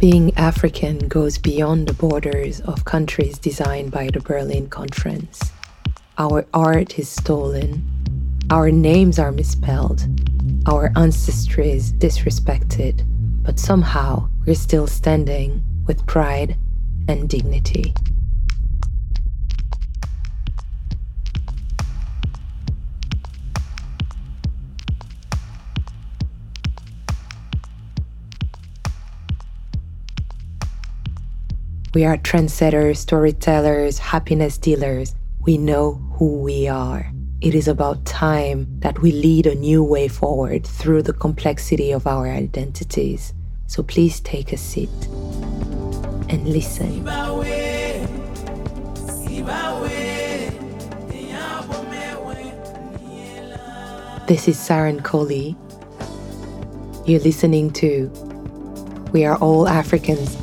Being African goes beyond the borders of countries designed by the Berlin Conference. Our art is stolen, our names are misspelled, our ancestries disrespected, but somehow we're still standing with pride and dignity. We are trendsetters, storytellers, happiness dealers. We know who we are. It is about time that we lead a new way forward through the complexity of our identities. So please take a seat and listen. This is Saren Kohli. You're listening to We Are All Africans